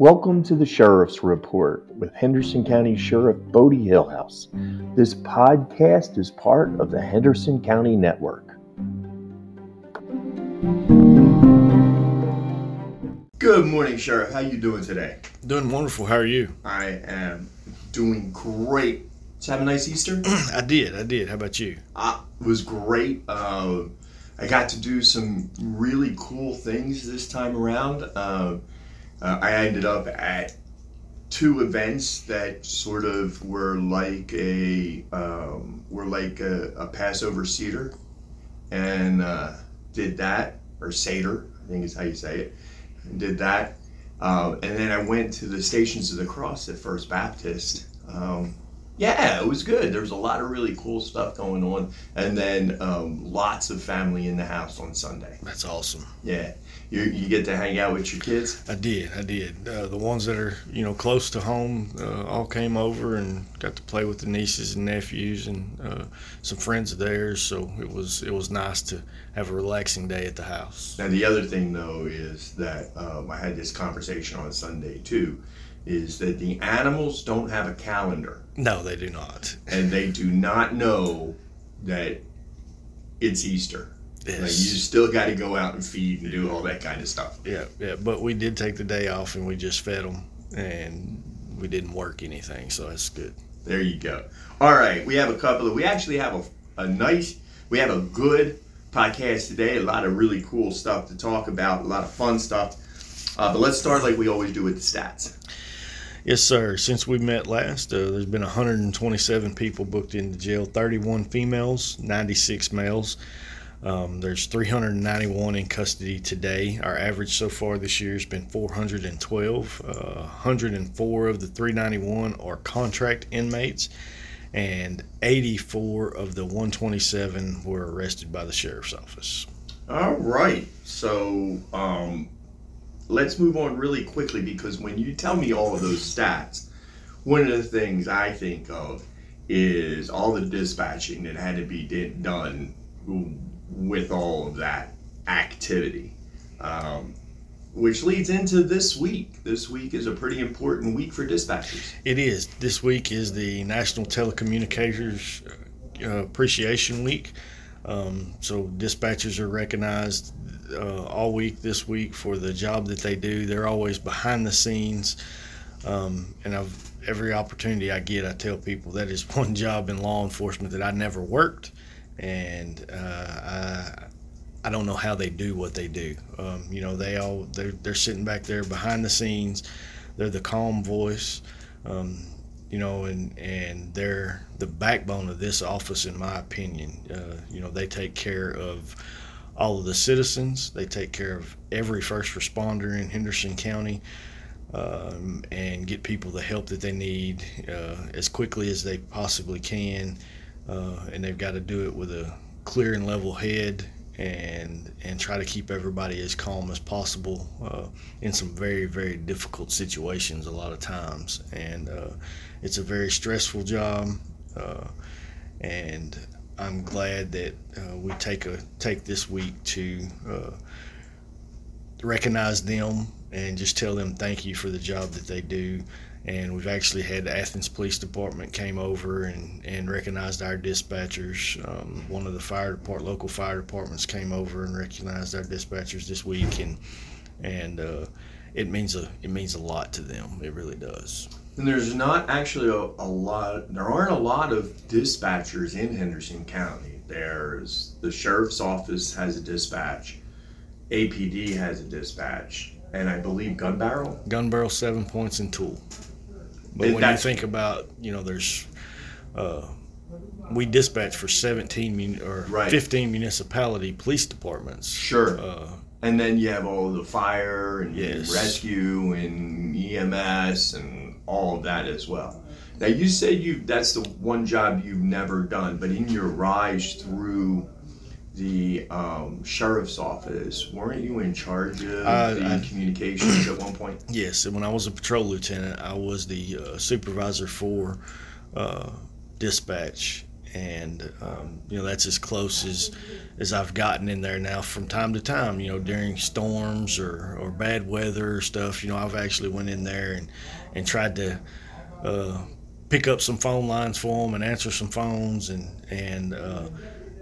Welcome to the Sheriff's Report with Henderson County Sheriff Botie Hillhouse. This podcast is part of the Henderson County Network. Good morning, Sheriff. How you doing today? Doing wonderful. How are you? I am doing great. Did you have a nice Easter? I did. I did. How about you? I was great. Uh, I got to do some really cool things this time around. Uh, uh, I ended up at two events that sort of were like a um, were like a, a Passover Seder, and uh, did that or Seder, I think is how you say it. And did that, uh, and then I went to the Stations of the Cross at First Baptist. Um, yeah, it was good. There was a lot of really cool stuff going on, and then um, lots of family in the house on Sunday. That's awesome. Yeah, you, you get to hang out with your kids. I did. I did. Uh, the ones that are you know close to home uh, all came over and got to play with the nieces and nephews and uh, some friends of theirs. So it was it was nice to have a relaxing day at the house. Now the other thing though is that um, I had this conversation on Sunday too, is that the animals don't have a calendar No, they do not. and they do not know that it's Easter. Like you still got to go out and feed and do all that kind of stuff. Yeah, yeah. But we did take the day off and we just fed them and we didn't work anything, so that's good. There you go. All right, we have a couple of. We actually have a, a nice. We have a good podcast today. A lot of really cool stuff to talk about. A lot of fun stuff. Uh, but let's start like we always do with the stats. Yes, sir. Since we met last, uh, there's been 127 people booked into jail 31 females, 96 males. Um, there's 391 in custody today. Our average so far this year has been 412. Uh, 104 of the 391 are contract inmates, and 84 of the 127 were arrested by the sheriff's office. All right. So um, let's move on really quickly because when you tell me all of those stats, one of the things I think of is all the dispatching that had to be did, done with all of that activity. Um, which leads into this week. This week is a pretty important week for dispatchers. It is. This week is the National Telecommunicators uh, Appreciation Week. Um, so dispatchers are recognized uh, all week this week for the job that they do. They're always behind the scenes, um, and I've, every opportunity I get, I tell people that is one job in law enforcement that I never worked, and uh, I, I don't know how they do what they do. Um, you know, they all they're, they're sitting back there behind the scenes. They're the calm voice. Um, you know, and and they're the backbone of this office, in my opinion. Uh, you know, they take care of all of the citizens. They take care of every first responder in Henderson County, um, and get people the help that they need uh, as quickly as they possibly can. Uh, and they've got to do it with a clear and level head, and and try to keep everybody as calm as possible uh, in some very very difficult situations a lot of times. And uh, it's a very stressful job, uh, and I'm glad that uh, we take a take this week to uh, recognize them and just tell them thank you for the job that they do. And we've actually had the Athens Police Department came over and, and recognized our dispatchers. Um, one of the fire depart local fire departments came over and recognized our dispatchers this week, and and uh, it means a it means a lot to them. It really does. And there's not actually a, a lot, there aren't a lot of dispatchers in Henderson County. There's the sheriff's office has a dispatch, APD has a dispatch, and I believe Gun Barrel. gun barrel seven points and tool but And when you think about you know there's uh, we dispatch for 17 mun- or Right. 15 municipality police departments Sure. uh, And then you have all the fire and Yes. rescue and EMS and all of that as well. Now you say you that's the one job you've never done, but in your rise through the um, sheriff's office, weren't you in charge of Uh, the I- communications at one point? yes and when i was a patrol lieutenant i was the uh, supervisor for uh, dispatch and um, you know that's as close as as I've gotten in there now from time to time. You know, during storms or, or bad weather or stuff. You know, I've actually went in there and and tried to uh, pick up some phone lines for them and answer some phones and and uh,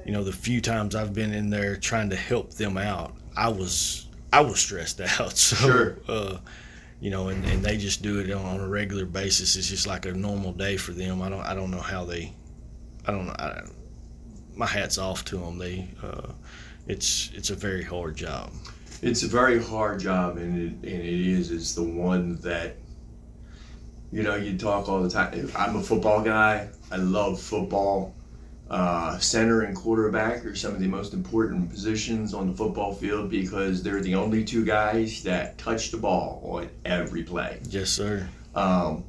you know the few times I've been in there trying to help them out, I was I was stressed out. So. Sure. Uh, you know, and, and they just do it on a regular basis. It's just like a normal day for them. I don't I don't know how they I don't know. I, my hat's off to them. They, uh, it's it's a very hard job. It's a very hard job, and it, and it is. It's the one that, you know, you talk all the time. I'm a football guy. I love football. Uh, center and quarterback are some of the most important positions on the football field because they're the only two guys that touch the ball on every play. Yes, sir. Um,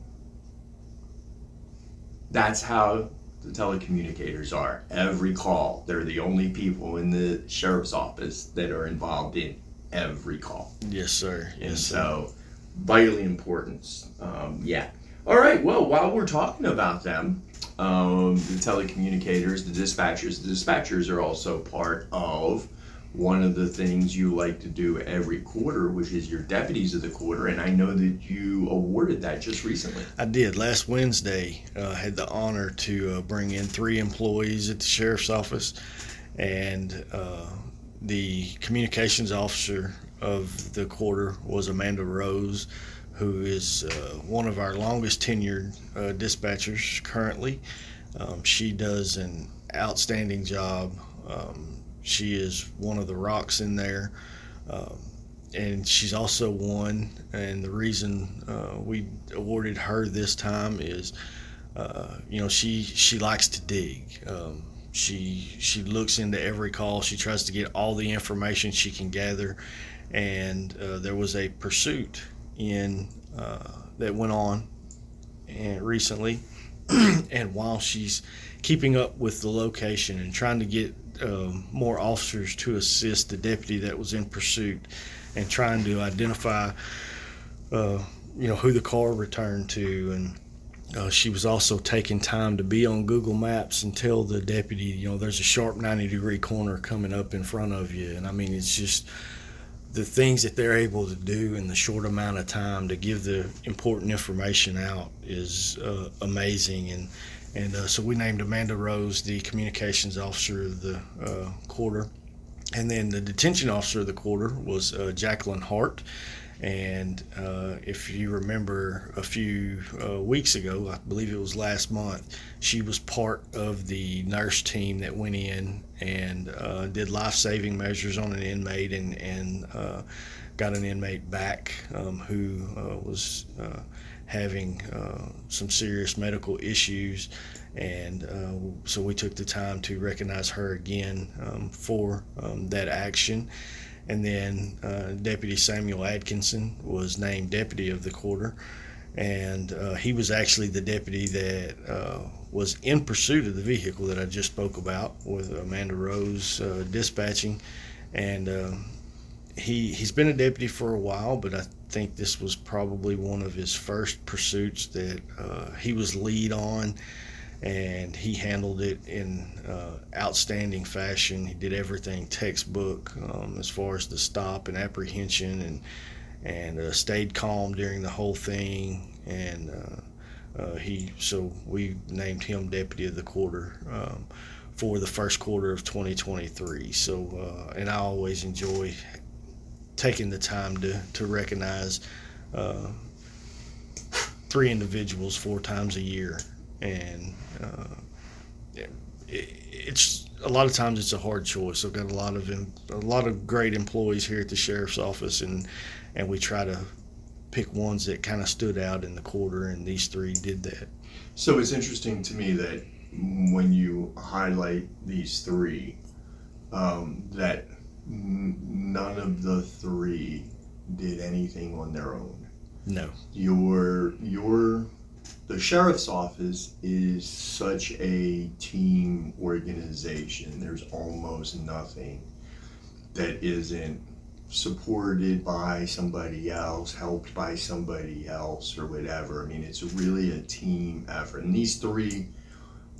that's how the telecommunicators are. Every call, they're the only people in the sheriff's office that are involved in every call. Yes, sir. Yes, and sir. so, vitally important. Um, yeah. All right. Well, while we're talking about them, um, the telecommunicators, the dispatchers, the dispatchers are also part of one of the things you like to do every quarter, which is your deputies of the quarter. And I know that you awarded that just recently. I did. Last Wednesday, uh, had the honor to uh, bring in three employees at the sheriff's office, and uh, the communications officer of the quarter was Amanda Rose, who is uh, one of our longest tenured uh, dispatchers currently. Um, she does an outstanding job. Um, she is one of the rocks in there. Um, and she's also won. and the reason uh, we awarded her this time is, uh, you know, she she likes to dig. Um, she she looks into every call. She tries to get all the information she can gather, and uh, there was a pursuit in uh, that went on, and recently, and while she's keeping up with the location and trying to get um, more officers to assist the deputy that was in pursuit and trying to identify, uh, you know, who the car returned to. And uh, she was also taking time to be on Google Maps and tell the deputy, you know, there's a sharp 90 degree corner coming up in front of you. And I mean, it's just the things that they're able to do in the short amount of time to give the important information out is uh, amazing. And and uh, so we named Amanda Rose the communications officer of the uh, quarter. And then the detention officer of the quarter was uh, Jacklyn Hart. And uh, if you remember a few uh, weeks ago, I believe it was last month, she was part of the nurse team that went in and uh, did life saving measures on an inmate and, and got an inmate back um, who was having uh, some serious medical issues. And uh, so we took the time to recognize her again um, for um, that action. And then uh, Deputy Samuel Addkinson was named deputy of the quarter. And uh, he was actually the deputy that uh, was in pursuit of the vehicle that I just spoke about with Amanda Rose uh, dispatching. And he he's been a deputy for a while, but I think this was probably one of his first pursuits that uh, he was lead on, and he handled it in uh, outstanding fashion. He did everything textbook um, as far as the stop and apprehension, and and uh, stayed calm during the whole thing. And uh, uh, he so we named him deputy of the quarter. Um, for the first quarter of 2023. So, uh, and I always enjoy taking the time to, to recognize uh, three individuals four times a year. And uh, it, it's a lot of times it's a hard choice. I've got a lot of a lot of great employees here at the sheriff's office, and and we try to pick ones that kind of stood out in the quarter, and these three did that. So it's interesting to me that when you highlight these three, um, that none of the three did anything on their own. No. Your your the sheriff's office is such a team organization. There's almost nothing that isn't supported by somebody else, helped by somebody else, or whatever. I mean, it's really a team effort. And these three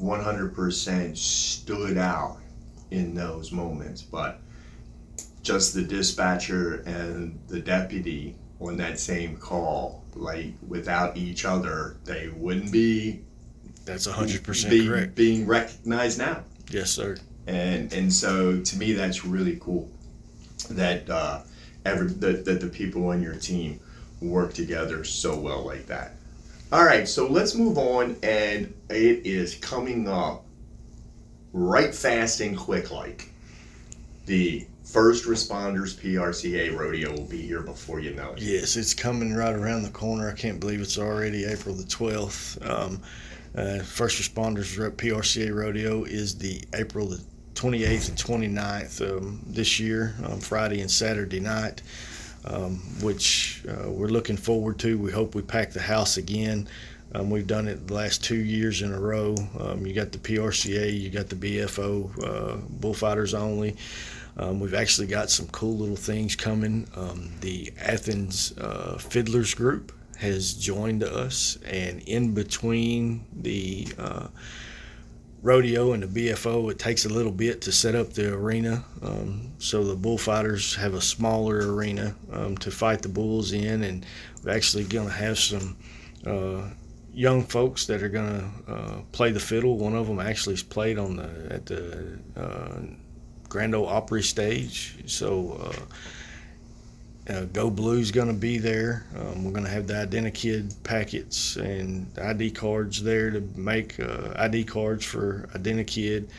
100% stood out in those moments, but just the dispatcher and the deputy on that same call, like without each other, they wouldn't be That's 100% correct. being recognized now. Yes, sir. And and so to me, that's really cool that uh, every that, that the people on your team work together so well like that. All right, so let's move on, and it is coming up right fast and quick like the first responders PRCA rodeo will be here before you know it. Yes, it's coming right around the corner. I can't believe it's already April the 12th. Um, uh, First Responders PRCA Rodeo is the April the 28th and 29th um, this year, um, Friday and Saturday night, um, which uh, we're looking forward to. We hope we pack the house again. Um, we've done it the last two years in a row. Um, you got the PRCA, you got the BFO, uh, Bullfighters only. Um, we've actually got some cool little things coming. Um, the Athens uh, Fiddlers Group has joined us, and in between the uh, rodeo and the BFO, it takes a little bit to set up the arena. Um, so the bullfighters have a smaller arena um, to fight the bulls in, and we're actually going to have some. Uh, young folks that are going to uh, play the fiddle. One of them actually has played on the at the uh, Grand Ole Opry stage. So uh, uh, Go Blue's going to be there. Um, we're going to have the Identikid packets and ID cards there to make uh, ID cards for Identikid.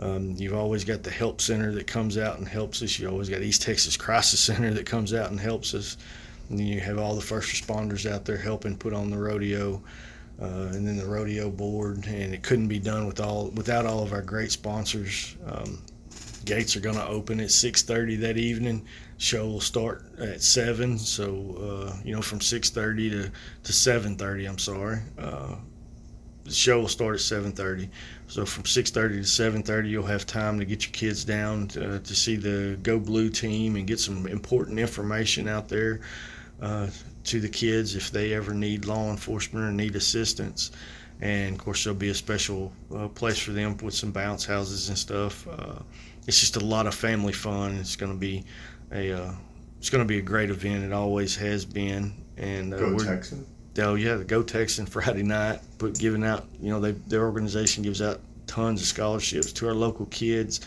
Um, you've always got the help center that comes out and helps us. You always got East Texas Crisis Center that comes out and helps us. And then you have all the first responders out there helping put on the rodeo. Uh, and then the rodeo board, and it couldn't be done with all without all of our great sponsors. Um, gates are going to open at 6:30 that evening. Show will start at seven, so uh, you know from 6:30 to to 7:30. I'm sorry. Uh, the show will start at 7:30. So from 6:30 to 7:30, you'll have time to get your kids down to, to see the Go Blue team and get some important information out there uh, to the kids if they ever need law enforcement or need assistance. And of course, there'll be a special uh, place for them with some bounce houses and stuff. Uh, it's just a lot of family fun. It's going to be a uh, it's going to be a great event. It always has been. And uh, Go Texan. Oh yeah, the Go Texan Friday night, But giving out. You know, they their organization gives out tons of scholarships to our local kids.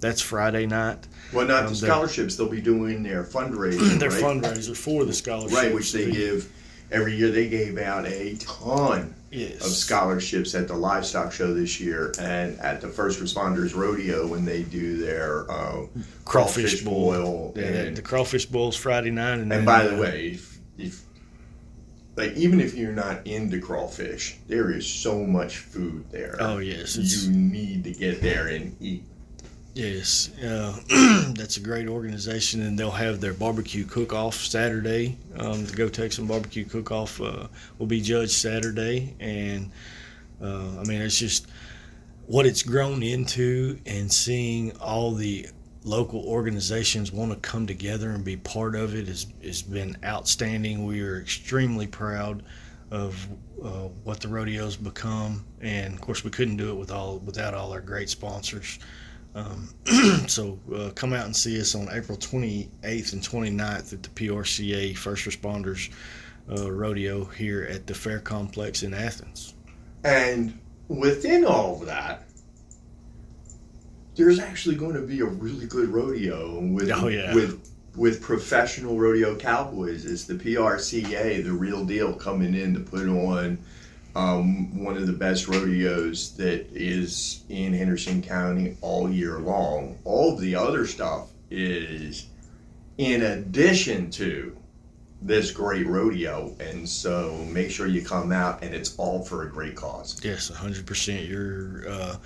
That's Friday night. Well, not Um, the scholarships. They'll be doing their fundraising, Their right? fundraiser for the scholarships. right, which they give every year. They gave out a ton Yes. of scholarships at the livestock show this year and at the first responders rodeo when they do their uh, crawfish boil. Yeah, and, the crawfish bowl's Friday night, and, and by the uh, way, if, if like even if you're not into crawfish, there is so much food there. oh yes, you need to get there and eat. Yes, uh, that's a great organization, and they'll have their barbecue cook-off Saturday. Um, the Go Texan barbecue cook-off uh, will be judged Saturday, and uh, I mean it's just what it's grown into, and seeing all the local organizations want to come together and be part of it has, has been outstanding. We are extremely proud of uh, what the rodeo's become, and of course we couldn't do it with all without all our great sponsors. Um, so uh, come out and see us on April 28th and 29th at the PRCA First Responders uh, Rodeo here at the Fair Complex in Athens. And within all of that, there's actually going to be a really good rodeo with Oh, yeah. with with professional rodeo cowboys. It's the PRCA, the real deal, coming in to put on um, one of the best rodeos that is in Henderson County all year long. All of the other stuff is in addition to this great rodeo, and so make sure you come out, and it's all for a great cause. Yes, 100%. You're uh,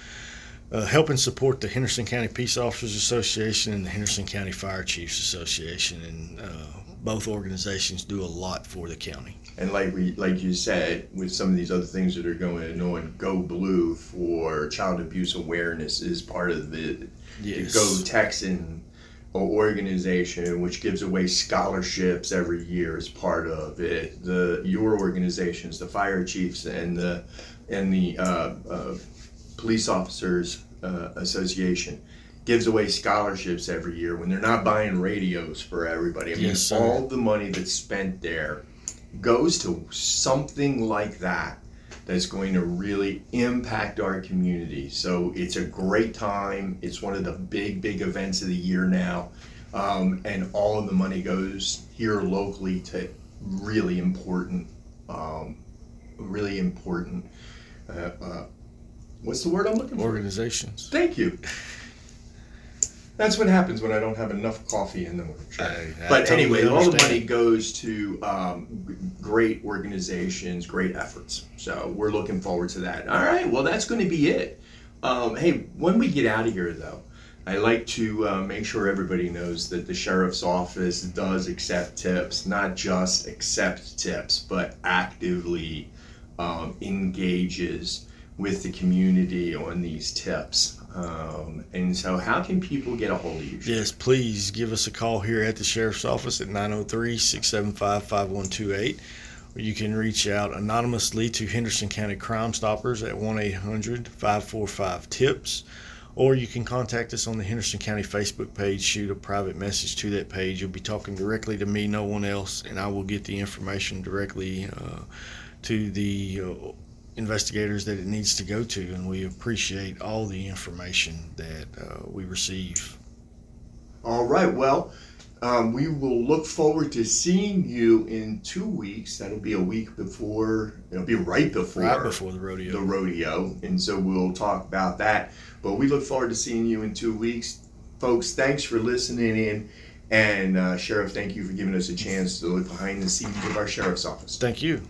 uh, helping support the Henderson County Peace Officers Association and the Henderson County Fire Chiefs Association, and uh, both organizations do a lot for the county. And like we, like you said, with some of these other things that are going on, Go Blue for child abuse awareness is part of the, the Go Texan organization, which gives away scholarships every year as part of it. The your organizations, the fire chiefs and the and the uh, uh, Police Officers uh, Association gives away scholarships every year when they're not buying radios for everybody. I mean, Yes, all the money that's spent there goes to something like that that's going to really impact our community. So it's a great time. It's one of the big, big events of the year now. Um, and all of the money goes here locally to really important, um, really important. Uh, uh, what's the word I'm looking for? Organizations. Thank you. That's what happens when I don't have enough coffee in the morning. I- I but totally anyway, all the money goes to um, great organizations, great efforts. So we're looking forward to that. All right, well, that's going to be it. Um, hey, when we get out of here, though, I like to uh, make sure everybody knows that the sheriff's office does accept tips, not just accept tips, but actively um, engages with the community on these tips. Um, and so, how can people get a hold of you? Yes, please give us a call here at the Sheriff's Office at 903 675 5128. Or you can reach out anonymously to Henderson County Crime Stoppers at 1 800 545 TIPS. Or you can contact us on the Henderson County Facebook page, shoot a private message to that page. You'll be talking directly to me, no one else, and I will get the information directly uh, to the uh, investigators that it needs to go to. And we appreciate all the information that uh, we receive. All right. Well, um, we will look forward to seeing you in two weeks. That'll be a week before. It'll be right before, right before the rodeo. the rodeo, and so we'll talk about that. But we look forward to seeing you in two weeks, folks. Thanks for listening in, and uh, Sheriff, thank you for giving us a chance to look behind the scenes of our sheriff's office. Thank you.